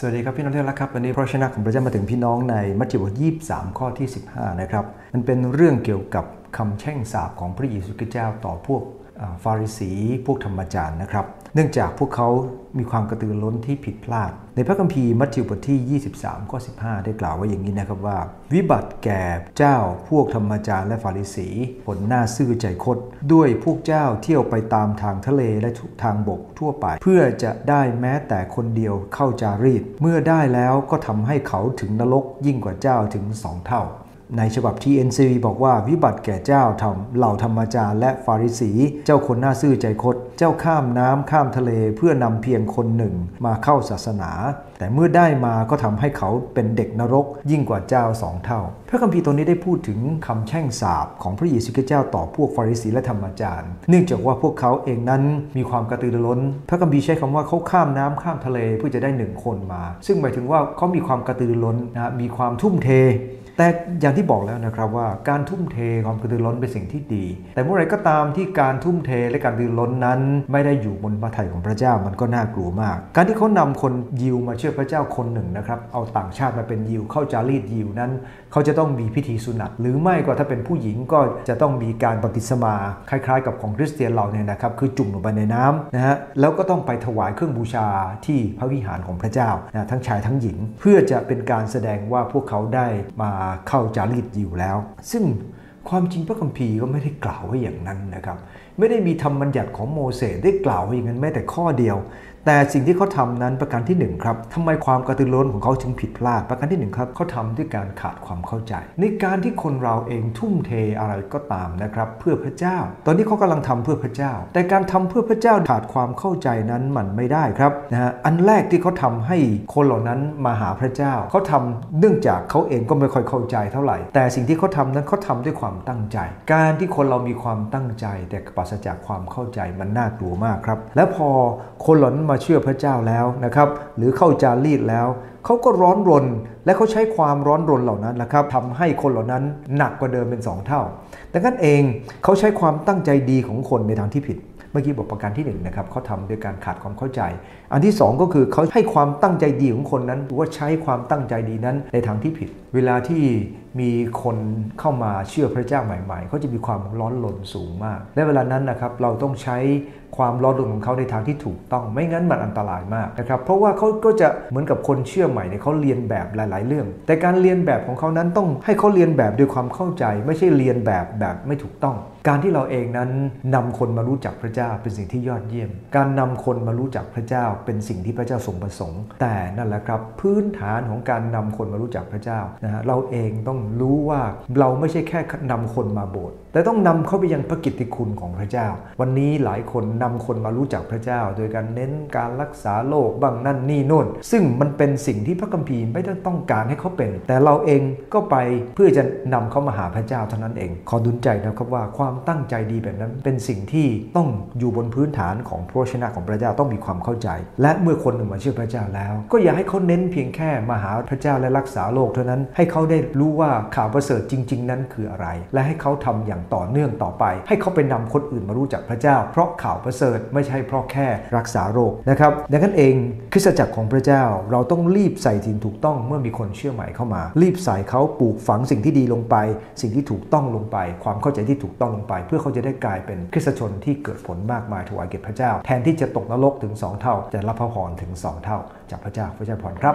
สวัสดีครับพี่น้องที่รักครับวันนี้พระชนะของพระเจ้ามาถึงพี่น้องในมัทธิวบทยี่สามข้อที่ 15 นะครับ มันเป็นเรื่องเกี่ยวกับคำแช่งสาปของพระเยซูคริสต์เจ้าต่อพวกฟาริสีพวกธรรมจารย์นะครับ เนื่องจากพวกเขามีความกระตือร้นที่ผิดพลาด ในพระคัมภีร์มัทธิวบทที่ 23ข้อ15 ได้กล่าวไว้อย่างนี้นะครับว่า วิบัติแก่เจ้าพวกธรรมจารย์และฟาริสี ผลหน้าซื่อใจคดด้วยพวกเจ้าเที่ยวไปตามทางทะเลและทางบกทั่วไป เพื่อจะได้แม้แต่คนเดียวเข้าจารีต เมื่อได้แล้วก็ทำให้เขาถึงนรกยิ่งกว่าเจ้าถึงสองเท่า ในฉบับที่ NCV บอกว่าวิบัติแก่เจ้าทำเหล่าธรรมจารย์และฟาริสี เจ้าคนหน้าซื่อใจคด เจ้าข้ามน้ำข้ามทะเลเพื่อนำเพียงคนหนึ่งมาเข้าศาสนา แต่เมื่อได้มาก็ทำให้เขาเป็นเด็กนรก ยิ่งกว่าเจ้าสองเท่า พระคัมภีร์ตรงนี้ได้พูดถึงคำแช่งสาปของพระเยซูคริสต์เจ้าต่อพวกฟาริสีและธรรมจารย์ เนื่องจากว่าพวกเขาเองนั้นมีความกระตือรือร้น พระคัมภีร์ใช้คำว่าเขาข้ามน้ำข้ามทะเลเพื่อจะได้หนึ่งคนมา ซึ่งหมายถึงว่าเขามีความกระตือรือร้นนะมีความทุ่มเท แต่อย่างที่บอกแล้วนะครับว่าการทุ่มเทความกระตือร้นเป็นสิ่งที่ดี แต่เมื่อไรก็ตามที่การทุ่มเทและการกระตือร้นนั้น ไม่ได้อยู่บนพระทัยของพระเจ้ามันก็น่ากลัวมาก การที่เขานำคนยิวมาเชื่อพระเจ้าคนหนึ่งนะครับเอาต่างชาติมาเป็นยิวเข้าจารีตยิวนั้น เขาจะต้องมีพิธีสุนัตหรือไม่ก็ถ้าเป็นผู้หญิงก็จะต้องมีการปฏิสมาคล้าย ๆ กับของคริสเตียนเราเนี่ยนะครับคือจุ่มลงไปในน้ำนะฮะแล้วก็ต้องไปถวายเครื่องบูชาที่พระวิหารของพระเจ้านะทั้งชายทั้งหญิง เพื่อจะเป็นการแสดงว่าพวกเขาได้มาเข้าจารีตยิวแล้ว ซึ่งความจริงพระคัมภีร์ก็ไม่ได้กล่าวไว้อย่างนั้นนะครับไม่ได้มีธรรมบัญญัติของโมเสสได้กล่าวไว้อย่างนั้นแม้แต่ข้อเดียว แต่สิ่งที่เขาทานั้นประการที่ 1 ครับทำไมความกระตือร้นของเขาถึงผิดพลาด ประการที่ 1 ครับเขาทำด้วยการขาดความเข้าใจ ในการที่คนเราเองทุ่มเทอะไรก็ตามนะครับ เพื่อพระเจ้า ตอนนี้เขากำลังทำเพื่อพระเจ้า แต่การทำเพื่อพระเจ้าขาดความเข้าใจนั้นมันไม่ได้ครับนะฮะอันแรกที่เขาทาให้คนเหล่านั้นมาหาพระเจ้าเขาทำเนื่องจากเขาเองก็ไม่ค่อยเข้าใจเท่าไหร่ แต่สิ่งที่เขาทานั้นเขาทาด้วยความตั้งใจ การที่คนเรามีความตั้งใจแต่ปราศจากความเข้าใจมันน่ากลัวมากครับ และพอคนเหล่านั้นมาเชื่อพระเจ้าแล้วนะครับ หรือเข้าจารีตแล้วเขาก็ร้อนรน และเขาใช้ความร้อนรนเหล่านั้นนะครับทำให้คนเหล่านั้นหนักกว่าเดิมเป็น 2 เท่าดังนั้นเองเขาใช้ความตั้งใจดีของคนในทางที่ผิดเมื่อกี้บอกประการที่1นนะครับเขาทำด้วยการขาดความเข้าใจ อันที่ 2 ก็คือเขาให้ความตั้งใจดีของคนนั้นหรือว่าใช้ความตั้งใจดีนั้นในทางที่ผิด เวลาที่ มีคนเข้ามาเชื่อพระเจ้าใหม่ๆเขาจะมีความร้อนรนสูงมาก และเวลานั้นนะครับเราต้องใช้ความร้อนรนของเขาในทางที่ถูกต้องไม่งั้นมันอันตรายมากนะครับเพราะว่าเขาก็จะเหมือนกับคนเชื่อใหม่เนี่ยเขาเรียนแบบหลาย ๆ เรื่อง แต่การเรียนแบบของเขานั้นต้องให้เขาเรียนแบบด้วยความเข้าใจ ไม่ใช่เรียนแบบแบบไม่ถูกต้อง การที่เราเองนั้นนำคนมารู้จักพระเจ้าเป็นสิ่งที่ยอดเยี่ยม การนำคนมารู้จักพระเจ้าเป็นสิ่งที่พระเจ้าทรงประสงค์ แต่นั่นแหละครับพื้นฐานของการนำคนมารู้จักพระเจ้านะฮะเราเองต้องรู้ว่าเราไม่ใช่แค่นำคนมาโบสถ์ แต่ต้องนำเขาไปยังพระกิตติคุณของพระเจ้า วันนี้หลายคนนำคนมารู้จักพระเจ้า โดยการเน้นการรักษาโรคบ้างนั่นนี่โน่น ซึ่งมันเป็นสิ่งที่พระคัมภีร์ไม่ได้ต้องการให้เขาเป็น แต่เราเองก็ไปเพื่อจะนำเขามาหาพระเจ้าเท่านั้นเอง ขอดุลใจนะครับว่าความตั้งใจดีแบบนั้นเป็นสิ่งที่ต้องอยู่บนพื้นฐานของพระชนะของพระเจ้าต้องมีความเข้าใจ และเมื่อคนหนึ่งมาเชื่อพระเจ้าแล้ว ก็อย่าให้เขาเน้นเพียงแค่มาหาพระเจ้าและรักษาโรคเท่านั้น ให้เขาได้รู้ว่าข่าวประเสริฐจริง ๆ นั้นคืออะไร และให้เขาทำอย่างต่อเนื่องต่อไป ให้เขาไปนำคนอื่นมารู้จักพระเจ้า เพราะข่าวประเสริฐไม่ใช่เพราะแค่รักษาโรคนะครับดังนั้นเองคริสตจักรของพระเจ้า เราต้องรีบใส่สิ่งถูกต้องเมื่อมีคนเชื่อใหม่เข้ามา รีบใส่เขาปลูกฝังสิ่งที่ดีลงไป สิ่งที่ถูกต้องลงไป ความเข้าใจที่ถูกต้องลงไป เพื่อเขาจะได้กลายเป็นคริสตชนที่เกิดผลมากมายถวายเกียรติพระเจ้า แทนที่จะตกนรกถึง 2 เท่าจะรับพระพรถึง 2 เท่า จากพระเจ้าพระเจ้าพรครับ